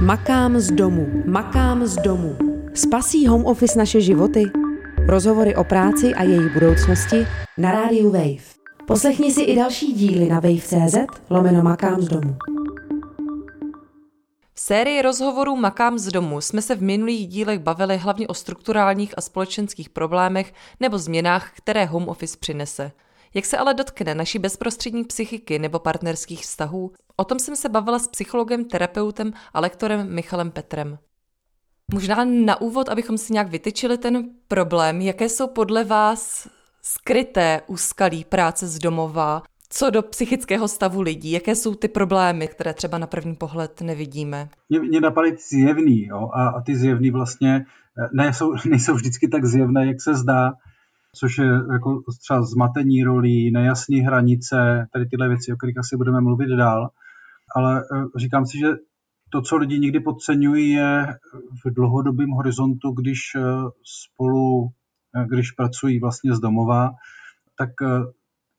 Makám z domu, makám z domu. Spasí home office naše životy? Rozhovory o práci a její budoucnosti na rádiu Wave. Poslechni si i další díly na wave.cz lomeno makám z domu. V sérii rozhovorů Makám z domu jsme se v minulých dílech bavili hlavně o strukturálních a společenských problémech nebo změnách, které home office přinese. Jak se ale dotkne naší bezprostřední psychiky nebo partnerských vztahů, o tom jsem se bavila s psychologem, terapeutem a lektorem Michalem Petrem. Možná na úvod, abychom si nějak vytyčili ten problém, jaké jsou podle vás skryté úskalí práce z domova, co do psychického stavu lidí, jaké jsou ty problémy, které třeba na první pohled nevidíme? Mě, mě napadají zjevný jo? A, a ty zjevný vlastně eh, nejsou, nejsou vždycky tak zjevné, jak se zdá což je jako třeba zmatení rolí, nejasné hranice, tady tyhle věci, o kterých asi budeme mluvit dál. Ale eh, říkám si, že to, co lidi někdy podceňují, je v dlouhodobém horizontu, když eh, spolu, eh, když pracují vlastně z domova, tak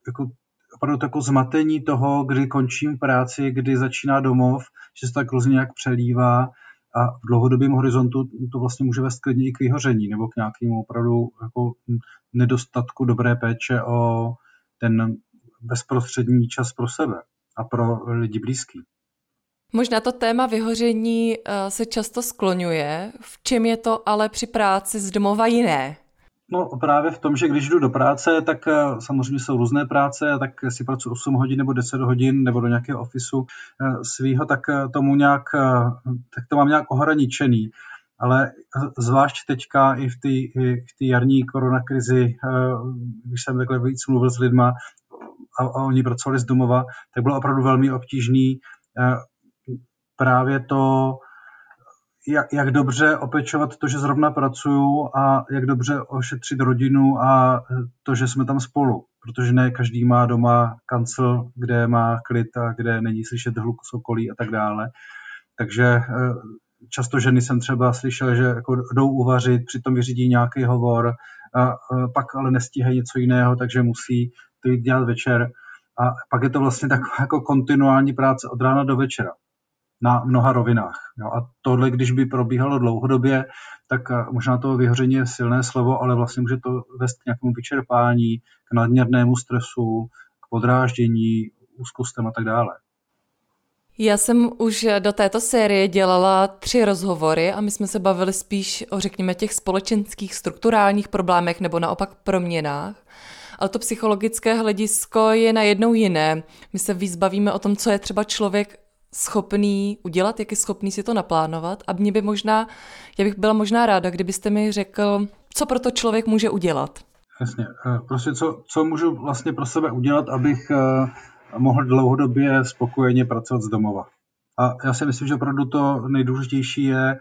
jako opravdu to jako zmatení toho, kdy končím práci, kdy začíná domov, že se tak různě nějak přelívá a v dlouhodobém horizontu to vlastně může vést klidně i k vyhoření nebo k nějakému opravdu jako nedostatku dobré péče o ten bezprostřední čas pro sebe a pro lidi blízký. Možná to téma vyhoření eh, se často skloňuje. V čem je to ale při práci z domova jiné? No právě v tom, že když jdu do práce, tak eh, samozřejmě jsou různé práce, tak si pracuji 8 hodin nebo 10 hodin nebo do nějakého ofisu eh, svýho, tak tomu nějak, tak to mám nějak ohraničený. Ale zvlášť teďka i v té v jarní koronakrizi, eh, když jsem takhle víc mluvil s lidma a, a oni pracovali z domova, tak bylo opravdu velmi obtížný eh, právě to, jak, jak dobře opečovat to, že zrovna pracuju a jak dobře ošetřit rodinu a to, že jsme tam spolu. Protože ne každý má doma kancel, kde má klid a kde není slyšet hluk sokolí a tak dále. Takže eh, často ženy jsem třeba slyšel, že jako jdou uvařit, přitom vyřídí nějaký hovor, a pak ale nestíhají něco jiného, takže musí to jít dělat večer. A pak je to vlastně taková jako kontinuální práce od rána do večera na mnoha rovinách. Jo. A tohle, když by probíhalo dlouhodobě, tak možná to vyhoření je silné slovo, ale vlastně může to vést k nějakému vyčerpání, k nadměrnému stresu, k podráždění, úzkostem a tak dále. Já jsem už do této série dělala tři rozhovory a my jsme se bavili spíš o, řekněme, těch společenských strukturálních problémech nebo naopak proměnách. Ale to psychologické hledisko je najednou jiné. My se víc bavíme o tom, co je třeba člověk schopný udělat, jak je schopný si to naplánovat. A mě by možná, já bych byla možná ráda, kdybyste mi řekl, co pro to člověk může udělat. Jasně. Eh, prostě co, co můžu vlastně pro sebe udělat, abych eh, mohl dlouhodobě spokojeně pracovat z domova. A já si myslím, že opravdu to nejdůležitější je eh,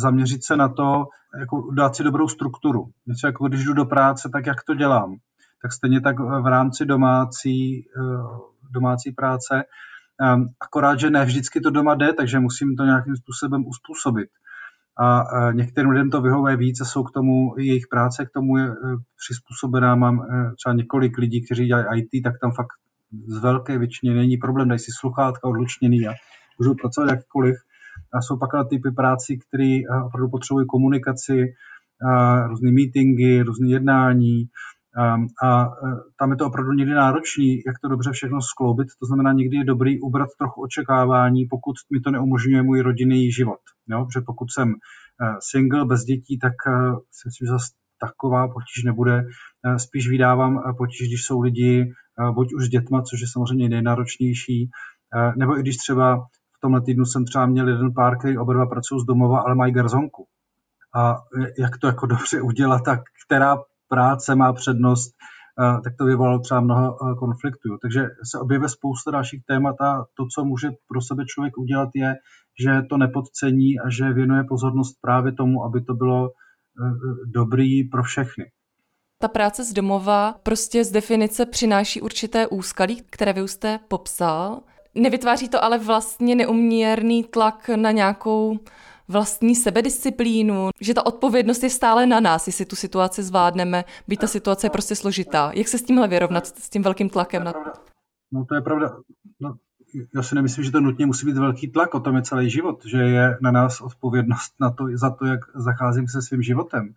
zaměřit se na to, jako dát si dobrou strukturu. Něco jako když jdu do práce, tak jak to dělám. Tak stejně tak v rámci domácí, domácí práce. Akorát, že ne vždycky to doma jde, takže musím to nějakým způsobem uspůsobit. A eh, některým lidem to vyhovuje víc a jsou k tomu, jejich práce k tomu je přizpůsobená. Mám třeba několik lidí, kteří dělají IT, tak tam fakt z velké většině není problém, dají si sluchátka odlučněný a můžou pracovat jakkoliv. A jsou pak typy práci, které opravdu potřebují komunikaci, různé meetingy, různé jednání, a, a eh, tam je to opravdu někdy náročný, jak to dobře všechno skloubit. To znamená, někdy je dobrý ubrat trochu očekávání, pokud mi to neumožňuje můj rodinný život. Jo? Protože pokud jsem eh, single, bez dětí, tak si myslím, že zase taková potíž nebude. Spíš vydávám potíž, když jsou lidi buď už s dětma, což je samozřejmě nejnáročnější, nebo i když třeba v tomhle týdnu jsem třeba měl jeden pár, který oba dva pracují z domova, ale mají garzonku. A jak to jako dobře udělat, tak která práce má přednost, tak to vyvolalo třeba mnoho konfliktů. Takže se objevuje spousta dalších témat a to, co může pro sebe člověk udělat, je, že to nepodcení a že věnuje pozornost právě tomu, aby to bylo dobrý pro všechny. Ta práce z domova prostě z definice přináší určité úskalí, které vy už jste popsal. Nevytváří to ale vlastně neuměrný tlak na nějakou vlastní sebedisciplínu, že ta odpovědnost je stále na nás, jestli tu situaci zvládneme, byť ta situace je prostě složitá. Jak se s tímhle vyrovnat, s tím velkým tlakem? Na... No to je pravda. No, já si nemyslím, že to nutně musí být velký tlak, o tom je celý život, že je na nás odpovědnost na to, za to, jak zacházím se svým životem.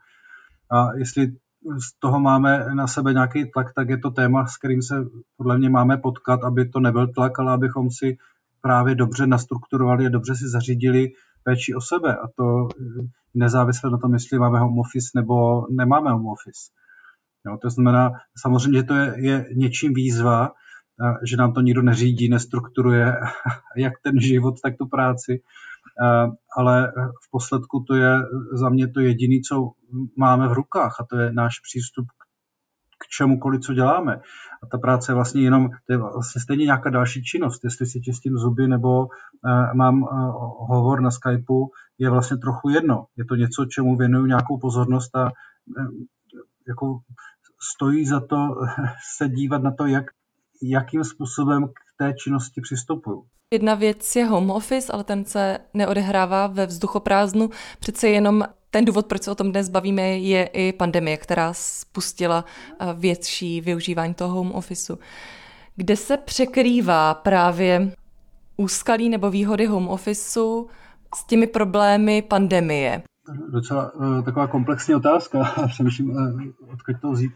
A jestli z toho máme na sebe nějaký tlak, tak je to téma, s kterým se podle mě máme potkat, aby to nebyl tlak, ale abychom si právě dobře nastrukturovali a dobře si zařídili péči o sebe. A to nezávisle na tom, jestli máme home office nebo nemáme home office. Jo, to znamená, samozřejmě, že to je, je něčím výzva, že nám to nikdo neřídí, nestrukturuje jak ten život, tak tu práci, ale v posledku to je za mě to jediné, co máme v rukách a to je náš přístup čemukoliv, co děláme. A ta práce je vlastně jenom, to je vlastně stejně nějaká další činnost, jestli si čistím zuby nebo mám hovor na Skypeu, je vlastně trochu jedno. Je to něco, čemu věnuju nějakou pozornost a jako stojí za to se dívat na to, jak jakým způsobem té činnosti přistupuju. Jedna věc je home office, ale ten se neodehrává ve vzduchoprázdnu. Přece jenom ten důvod, proč se o tom dnes bavíme, je i pandemie, která spustila eh, větší využívání toho home officeu. Kde se překrývá právě úskalí nebo výhody home officeu s těmi problémy pandemie? Docela uh, taková komplexní otázka. Přemýšlím, uh, odkud to vzít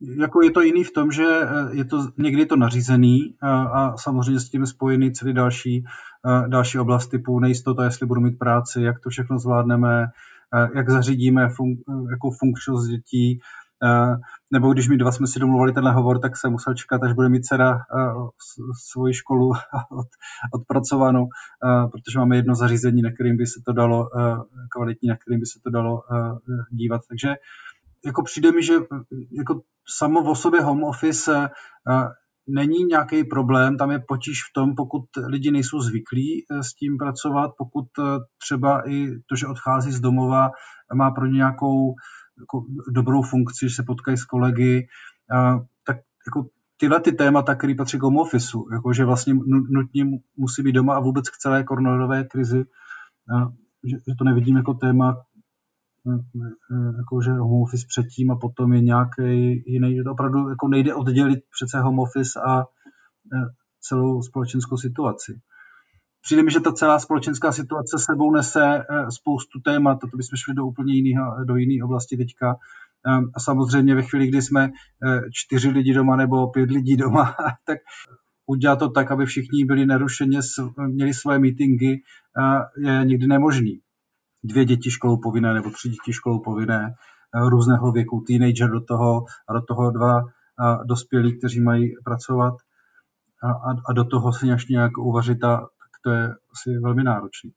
jako je to jiný v tom, že eh, je to někdy to nařízený a, a samozřejmě s tím spojený celý další, eh, další oblast typu nejistota, jestli budu mít práci, jak to všechno zvládneme, eh, jak zařídíme fun, jako funkčnost dětí, nebo když my dva jsme si domluvili tenhle hovor, tak jsem musel čekat, až bude mít dcera svoji školu od, odpracovanou, protože máme jedno zařízení, na kterým by se to dalo, kvalitní, na kterým by se to dalo dívat. Takže jako přijde mi, že jako samo o sobě home office eh, není nějaký problém, tam je potíž v tom, pokud lidi nejsou zvyklí eh, s tím pracovat, pokud eh, třeba i to, že odchází z domova, má pro ně nějakou jako dobrou funkci, že se potkají s kolegy, tak jako tyhle ty témata, které patří k home office, jako že vlastně nutně musí být doma a vůbec k celé koronové krizi, že to nevidím jako téma, jako že home office předtím a potom je nějaký jiný, to opravdu jako nejde oddělit přece home office a e, celou společenskou situaci. Přijde mi, že ta celá společenská situace sebou nese e, spoustu témat, to bychom šli do úplně jiného, do jiné oblasti teďka. E, a samozřejmě ve chvíli, kdy jsme čtyři lidi doma nebo pět lidí doma, tak udělat to tak, aby všichni byli nerušeně, měli svoje meetingy, je nikdy nemožný dvě děti školou povinné nebo tři děti školou povinné eh, různého věku, teenager do toho a do toho dva dospělí, kteří mají pracovat a, a, a do toho si nějak, nějak uvařit a tak to je asi velmi náročné.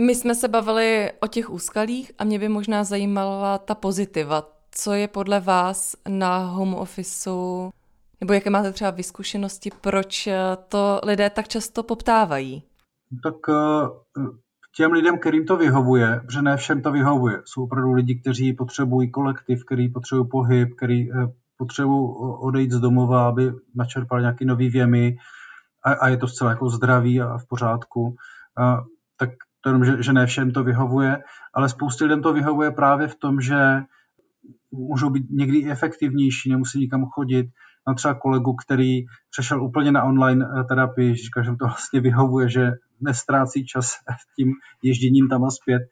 My jsme se bavili o těch úskalích a mě by možná zajímala ta pozitiva. Co je podle vás na home officeu, nebo jaké máte třeba vyzkušenosti, proč to lidé tak často poptávají? Tak eh, těm lidem, kterým to vyhovuje, protože ne všem to vyhovuje. Jsou opravdu lidi, kteří potřebují kolektiv, kteří potřebují pohyb, který eh, potřebují odejít z domova, aby načerpali nějaké nové věmy a, a je to zcela jako zdravý a v pořádku. A, tak to jenom, že, že ne všem to vyhovuje, ale spoustě lidem to vyhovuje právě v tom, že můžou být někdy efektivnější, nemusí nikam chodit. Mám třeba kolegu, který přešel úplně na online eh, terapii, říká, že mu to vlastně vyhovuje, že nestrácí čas tím ježděním tam a zpět.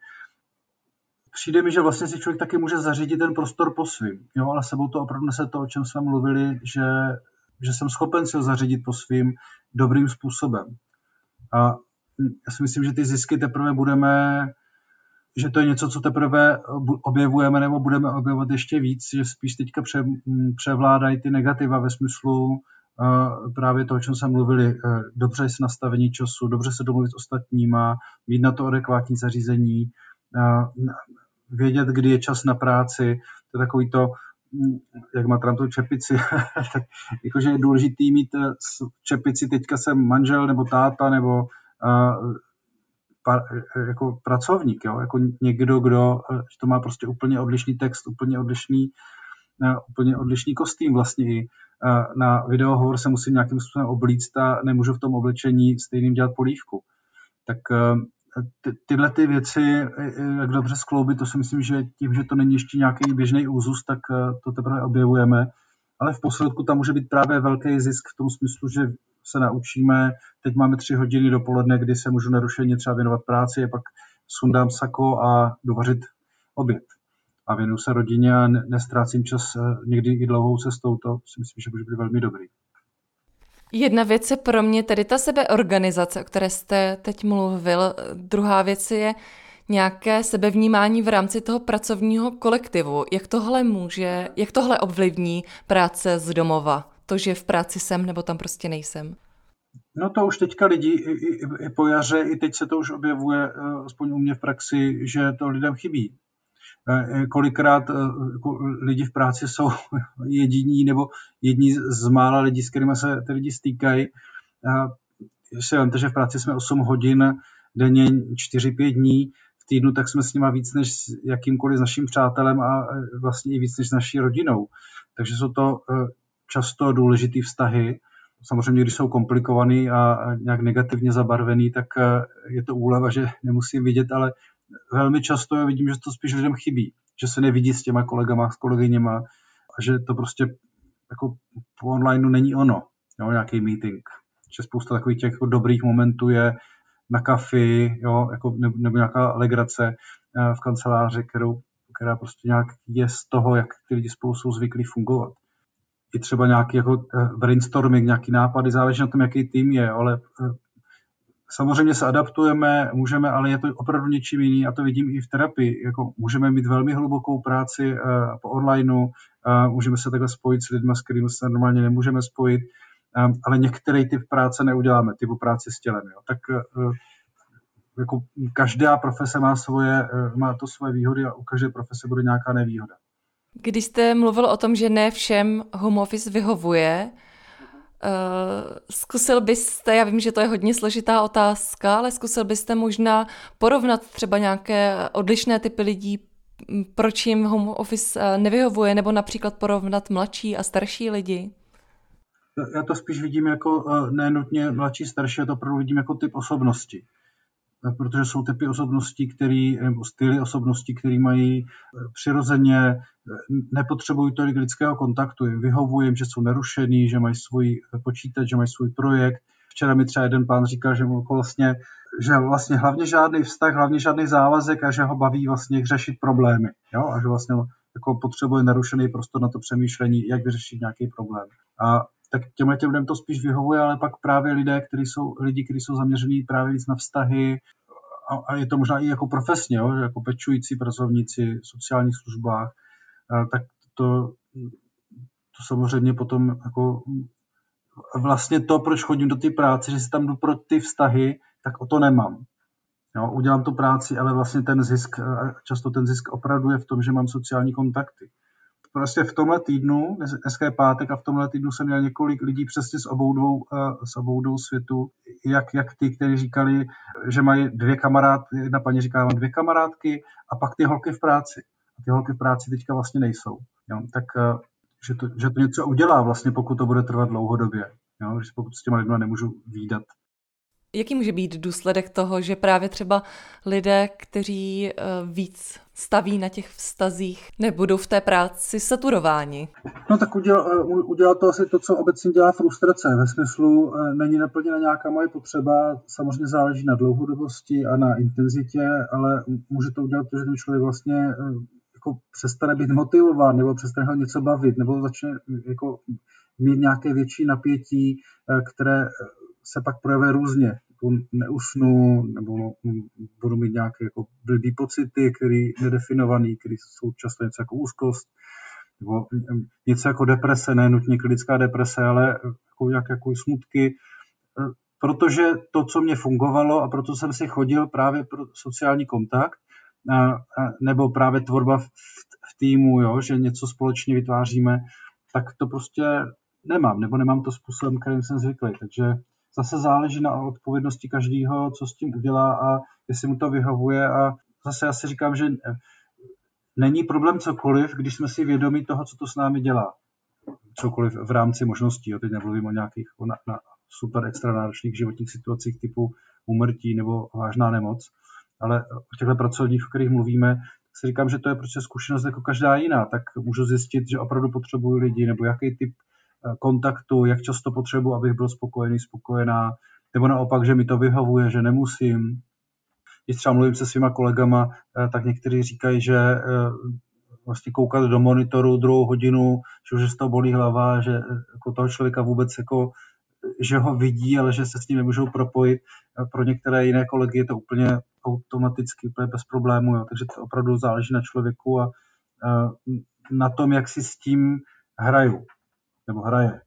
Přijde mi, že vlastně si člověk taky může zařídit ten prostor po svým, jo, ale sebou to opravdu nese to, o čem jsme mluvili, že, že jsem schopen si ho zařídit po svým dobrým způsobem. A já si myslím, že ty zisky teprve budeme, že to je něco, co teprve objevujeme nebo budeme objevovat ještě víc, že spíš teďka převládají ty negativa ve smyslu, právě to, o čem jsme mluvili, eh, dobře si nastavení času, dobře se domluvit s ostatníma, mít na to adekvátní zařízení, vědět, kdy je čas na práci, to je takový to, hm, jak má tam tu čepici, tak jakože je důležitý mít eh, čepici, teďka jsem manžel nebo táta nebo jako pracovník, jo? jako někdo, kdo eh, to má prostě úplně odlišný text, úplně odlišný, úplně odlišný kostým vlastně i na videohovor se musím nějakým způsobem oblíct a nemůžu v tom oblečení stejným dělat polívku. Tak eh, ty, tyhle ty věci, jak dobře skloubit, to si myslím, že tím, že to není ještě nějaký běžný úzus, tak eh, to teprve objevujeme. Ale v posledku tam může být právě velký zisk v tom smyslu, že se naučíme, teď máme tři hodiny dopoledne, kdy se můžu narušeně třeba věnovat práci, a pak sundám sako a dovařit oběd. A věnuju se rodině a nestrácím čas eh, někdy i dlouhou cestou, to si myslím, že může být velmi dobrý. Jedna věc je pro mě tedy ta sebeorganizace, o které jste teď mluvil. Druhá věc je nějaké sebevnímání v rámci toho pracovního kolektivu. Jak tohle může, jak tohle ovlivní práce z domova? To, že v práci jsem nebo tam prostě nejsem? No to už teďka lidi i, i, i po jaře, i teď se to už objevuje, eh, aspoň u mě v praxi, že to lidem chybí. Eh, kolikrát eh, jako lidi v práci jsou jediní nebo jedni z mála lidí, s kterými se ty lidi stýkají. Když si vemte, že v práci jsme 8 hodin denně 4-5 dní v týdnu, tak jsme s nima víc než s jakýmkoliv s naším přátelem a vlastně i víc než s naší rodinou. Takže jsou to často důležité vztahy. Samozřejmě, když jsou komplikovaný a nějak negativně zabarvený, tak je to úleva, že nemusím vidět, ale velmi často já vidím, že to spíš lidem chybí, že se nevidí s těma kolegama, s kolegyněma a že to prostě jako po onlineu není ono, jo, nějaký meeting. Že spousta takových těch jako dobrých momentů je na kafi, jo, jako, nebo, nebo nějaká legrace eh, v kanceláři, kterou, která prostě nějak je z toho, jak ty lidi spolu jsou zvyklí fungovat. I třeba nějaký jako eh, brainstorming, nějaký nápady, záleží na tom, jaký tým je, ale eh, Samozřejmě se adaptujeme, můžeme, ale je to opravdu něčím jiný a to vidím i v terapii. Jako můžeme mít velmi hlubokou práci uh, po onlineu, můžeme se takhle spojit s lidmi, s kterými se normálně nemůžeme spojit, ale některý typ práce neuděláme, typu práci s tělem. Jo. Tak jako každá profese má, svoje, má to svoje výhody a u každé profese bude nějaká nevýhoda. Když jste mluvil o tom, že ne všem home office vyhovuje, Uh, zkusil byste, já vím, že to je hodně složitá otázka, ale zkusil byste možná porovnat třeba nějaké odlišné typy lidí, proč jim home office eh, nevyhovuje, nebo například porovnat mladší a starší lidi? Já to spíš vidím jako eh, nenutně mladší, starší, já to opravdu vidím jako typ osobnosti protože jsou typy osobností, který, nebo styly osobností, které mají eh, přirozeně, eh, nepotřebují tolik lidského kontaktu, jim vyhovuje že jsou nerušený, že mají svůj eh, počítač, že mají svůj projekt. Včera mi třeba jeden pán říkal, že mu jako vlastně, že vlastně hlavně žádný vztah, hlavně žádný závazek a že ho baví vlastně řešit problémy. Jo? A že vlastně jako potřebuje narušený prostor na to přemýšlení, jak vyřešit nějaký problém. A tak těmhle těm lidem to spíš vyhovuje, ale pak právě lidé, kteří jsou, lidi, kteří jsou zaměření právě víc na vztahy, a, a je to možná i jako profesně, jo, jako pečující pracovníci v sociálních službách, a, tak to, to samozřejmě potom jako vlastně to, proč chodím do té práce, že si tam jdu pro ty vztahy, tak o to nemám. Jo, udělám tu práci, ale vlastně ten zisk, často ten zisk opravdu je v tom, že mám sociální kontakty prostě v tomhle týdnu, dneska je pátek a v tomhle týdnu jsem měl několik lidí přesně z obou dvou, eh, z obou dvou světů, jak, jak ty, kteří říkali, že mají dvě kamarádky, jedna paní říká, mám dvě kamarádky a pak ty holky v práci. A ty holky v práci teďka vlastně nejsou. Jo? Tak eh, že to, že to něco udělá vlastně, pokud to bude trvat dlouhodobě. Jo? Že pokud s těma lidmi nemůžu výdat. Jaký může být důsledek toho, že právě třeba lidé, kteří eh, víc staví na těch vztazích, nebudou v té práci saturováni? No tak udělá, eh, udělá to asi to, co obecně dělá frustrace. Ve smyslu, eh, není naplněna nějaká moje potřeba, samozřejmě záleží na dlouhodobosti a na intenzitě, ale může to udělat to, že ten člověk vlastně jako přestane být motivován, nebo přestane ho něco bavit, nebo začne jako mít nějaké větší napětí, které se pak projevuje různě. Neusnu, nebo budu mít nějaké jako blbý pocity, které nedefinované, které jsou často něco jako úzkost, nebo něco jako deprese, ne nutně klinická deprese, ale jako nějaké jako smutky, protože to, co mě fungovalo a proto jsem si chodil právě pro sociální kontakt, a, a, nebo právě tvorba v, v týmu, jo, že něco společně vytváříme, tak to prostě nemám, nebo nemám to způsobem, kterým jsem zvyklý. Takže zase záleží na odpovědnosti každého, co s tím udělá a jestli mu to vyhovuje a zase já si říkám, že není problém cokoliv, když jsme si vědomi toho, co to s námi dělá. Cokoliv v rámci možností. Jo. Teď nemluvím o nějakých o na, na super extra náročných životních situacích typu umrtí nebo vážná nemoc, ale o těchto pracovních, o kterých mluvíme, si říkám, že to je prostě zkušenost jako každá jiná, tak můžu zjistit, že opravdu potřebuji lidi, nebo jaký typ kontaktu, jak často potřebuji, abych byl spokojený, spokojená, nebo naopak, že mi to vyhovuje, že nemusím. Když třeba mluvím se svýma kolegama, tak někteří říkají, že vlastně koukat do monitoru druhou hodinu, že už z toho bolí hlava, že jako toho člověka vůbec jako že ho vidí, ale že se s ním nemůžou propojit. Pro některé jiné kolegy je to úplně automaticky, úplně bez problému. Jo. Takže to opravdu záleží na člověku a, a na tom, jak si s tím hraju nebo hraje.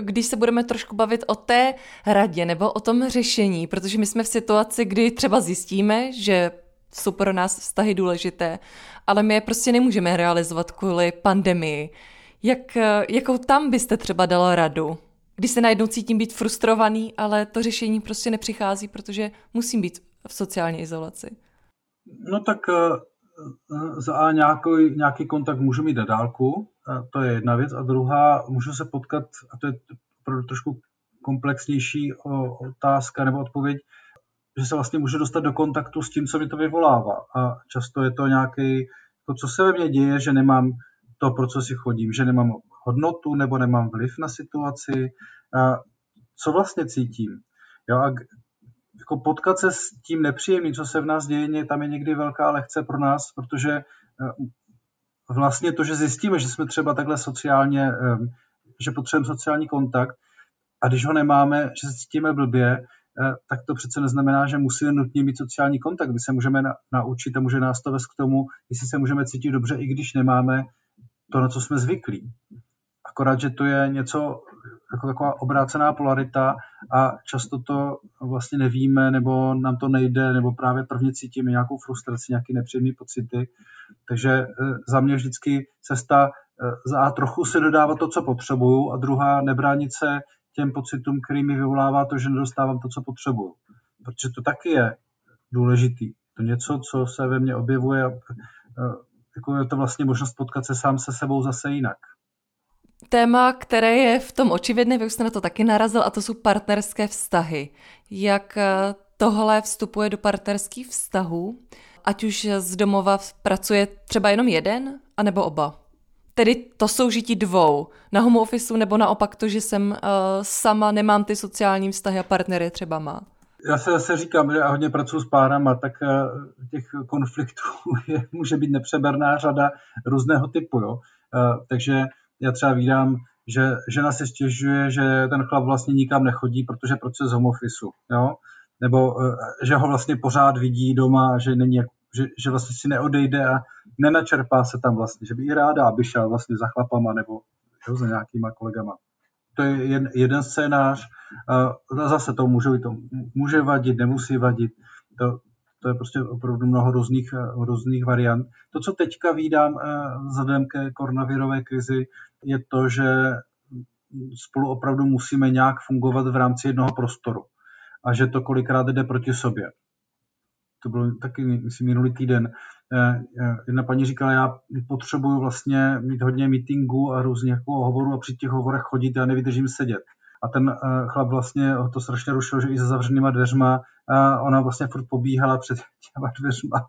Když se budeme trošku bavit o té radě nebo o tom řešení, protože my jsme v situaci, kdy třeba zjistíme, že jsou pro nás vztahy důležité, ale my je prostě nemůžeme realizovat kvůli pandemii. Jak, jakou tam byste třeba dala radu? Když se najednou cítím být frustrovaný, ale to řešení prostě nepřichází, protože musím být v sociální izolaci. No tak eh, eh, za A nějaký, nějaký kontakt můžu mít na dálku, to je jedna věc, a druhá, můžu se potkat, a to je trošku komplexnější otázka nebo odpověď, že se vlastně můžu dostat do kontaktu s tím, co mi to vyvolává. A často je to nějaký, to, co se ve mně děje, že nemám to, pro co si chodím, že nemám hodnotu nebo nemám vliv na situaci, a co vlastně cítím. Jo, a jako potkat se s tím nepříjemným, co se v nás děje, tam je někdy velká lehce pro nás, protože eh, vlastně to, že zjistíme, že jsme třeba takhle sociálně, že potřebujeme sociální kontakt a když ho nemáme, že se cítíme blbě, eh, tak to přece neznamená, že musíme nutně mít sociální kontakt. My se můžeme naučit a může nás to vést k tomu, jestli se můžeme cítit dobře, i když nemáme to, na co jsme zvyklí. Akorát, že to je něco jako taková obrácená polarita a často to vlastně nevíme, nebo nám to nejde, nebo právě prvně cítíme nějakou frustraci, nějaké nepříjemné pocity. Takže eh, za mě vždycky cesta eh, za A trochu se dodávat to, co potřebuju a druhá nebránit se těm pocitům, který mi vyvolává to, že nedostávám to, co potřebuju. Protože to taky je důležitý. To něco, co se ve mně objevuje, eh, jako je to vlastně možnost potkat se sám se sebou zase jinak téma, které je v tom očividné, vy už jste na to taky narazil, a to jsou partnerské vztahy. Jak eh, tohle vstupuje do partnerských vztahů, ať už z domova pracuje třeba jenom jeden, anebo oba? Tedy to soužití dvou, na home officeu nebo naopak to, že jsem uh, sama, nemám ty sociální vztahy a partnery třeba má? Já se zase říkám, že já hodně pracuji s párama, tak uh, těch konfliktů je, může být nepřeberná řada různého typu. Jo? Uh, takže já třeba vídám, že žena se stěžuje, že ten chlap vlastně nikam nechodí, protože pracuje z home office, jo? nebo eh, že ho vlastně pořád vidí doma, že není že, že vlastně si neodejde a nenačerpá se tam vlastně, že by i ráda, aby šel vlastně za chlapama nebo jo, za nějakýma kolegama. To je jen, jeden scénář, uh, zase to může, to může vadit, nemusí vadit, to, to je prostě opravdu mnoho různých, eh, různých variant. To, co teďka vídám vzhledem ke koronavirové krizi, je to, že spolu opravdu musíme nějak fungovat v rámci jednoho prostoru a že to kolikrát jde proti sobě. To bylo taky, myslím, minulý týden. Eh, eh, jedna paní říkala, já potřebuju vlastně mít hodně meetingů a různých jako hovorů a při těch hovorech chodit, já nevydržím sedět. A ten eh, chlap vlastně to strašně rušil, že i za zavřenýma dveřma ona vlastně furt pobíhala před těma dveřma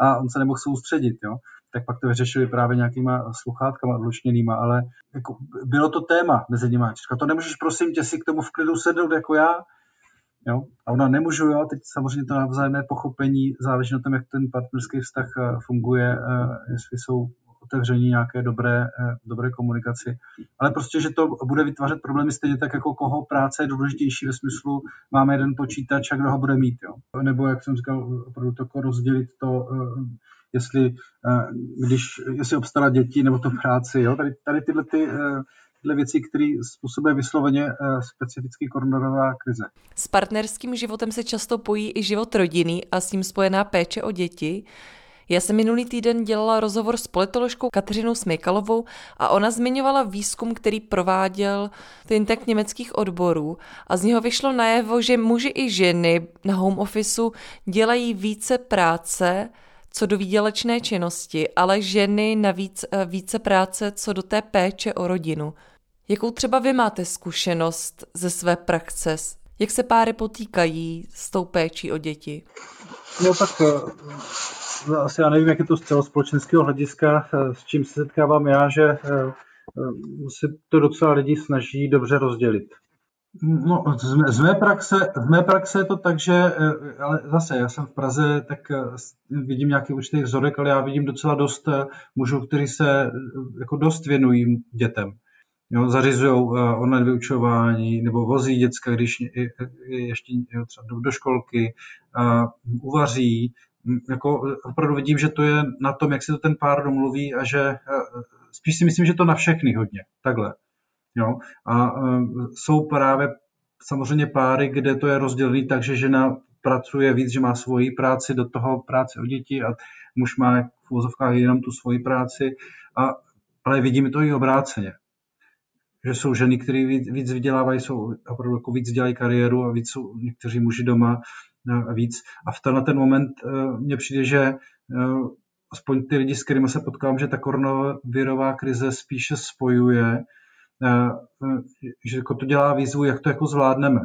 a on se nemohl soustředit. Jo tak pak to vyřešili právě nějakýma sluchátkama odlučněnýma, ale jako bylo to téma mezi nimi. Říkala, to nemůžeš prosím tě si k tomu v klidu sednout jako já? Jo? A ona nemůžu, jo, teď samozřejmě to navzájemné pochopení záleží na tom, jak ten partnerský vztah eh, funguje, eh, jestli jsou otevření nějaké dobré, eh, dobré komunikaci. Ale prostě, že to bude vytvářet problémy stejně tak, jako koho práce je důležitější ve smyslu, máme jeden počítač a kdo ho bude mít. Jo? Nebo, jak jsem říkal, opravdu to jako rozdělit to jestli, eh, když, jestli obstarat děti nebo to práci. Jo? Tady, tady tyhle, ty, eh, tyhle věci, které způsobuje vysloveně eh, specifický koronavirová krize. S partnerským životem se často pojí i život rodiny a s tím spojená péče o děti. Já jsem minulý týden dělala rozhovor s politoložkou Kateřinou Smejkalovou a ona zmiňovala výzkum, který prováděl tank německých odborů a z něho vyšlo najevo, že muži i ženy na home officeu dělají více práce co do výdělečné činnosti, ale ženy navíc eh, více práce co do té péče o rodinu. Jakou třeba vy máte zkušenost ze své praxe? Jak se páry potýkají s tou péčí o děti? No tak eh, asi já nevím, jak je to z celospolečenského hlediska, eh, s čím se setkávám já, že se to docela lidi snaží dobře rozdělit. No, z mé, praxe, z mé praxe je to tak, že eh, ale zase já jsem v Praze, tak eh, vidím nějaký určitý vzorek, ale já vidím docela dost eh, mužů, kteří se jako dost věnují dětem. Jo, zařizují online vyučování nebo vozí děcka, když je, ještě jo, třeba do, do školky, uh, uvaří. Jako opravdu vidím, že to je na tom, jak si to ten pár domluví a že uh, spíš si myslím, že to na všechny hodně, takhle. Jo? A uh, jsou právě samozřejmě páry, kde to je rozdělené tak, že žena pracuje víc, že má svoji práci, do toho práci o děti a muž má v úzovkách jenom tu svoji práci. A, ale vidíme to i obráceně. Že jsou ženy, které víc, víc vydělávají, jsou opravdu jako víc dělají kariéru a víc jsou někteří muži doma víc. A v tenhle ten moment uh, mně přijde, že uh, aspoň ty lidi, s kterými se potkám, že ta koronavirová krize spíše spojuje Eh, eh, že jako to dělá výzvu, jak to jako zvládneme.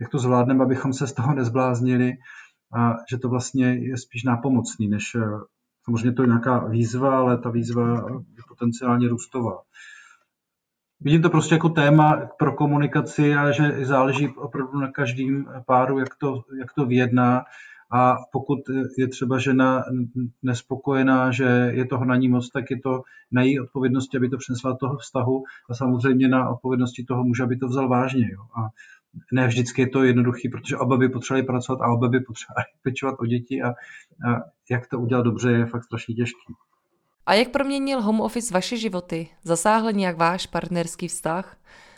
Jak to zvládneme, abychom se z toho nezbláznili a že to vlastně je spíš nápomocný, než eh, samozřejmě to je nějaká výzva, ale ta výzva je potenciálně růstová. Vidím to prostě jako téma pro komunikaci a že záleží opravdu na každém páru, jak to, jak to vyjedná a pokud je třeba žena nespokojená, že je toho na ní moc, tak je to na její odpovědnosti, aby to přinesla toho vztahu a samozřejmě na odpovědnosti toho muže, aby to vzal vážně. Jo. A ne vždycky je to jednoduché, protože oba by potřebovali pracovat a oba by potřebovali pečovat o děti a, a jak to udělat dobře je fakt strašně těžký. A jak proměnil home office vaše životy? Zasáhl nějak váš partnerský vztah?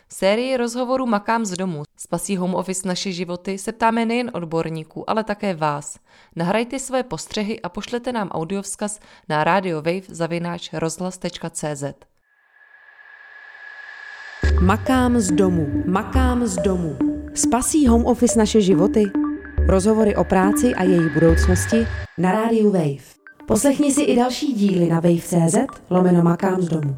sérii rozhovorů Makám z domu Spasí home office naše životy se ptáme nejen odborníků, ale také vás. Nahrajte své postřehy a pošlete nám audiovzkaz na radiowave.rozhlas.cz Makám z domu. Makám z domu. Spasí home office naše životy? Rozhovory o práci a její budoucnosti na rádiu Wave. Poslechni si i další díly na wave.cz lomeno Makám z domu.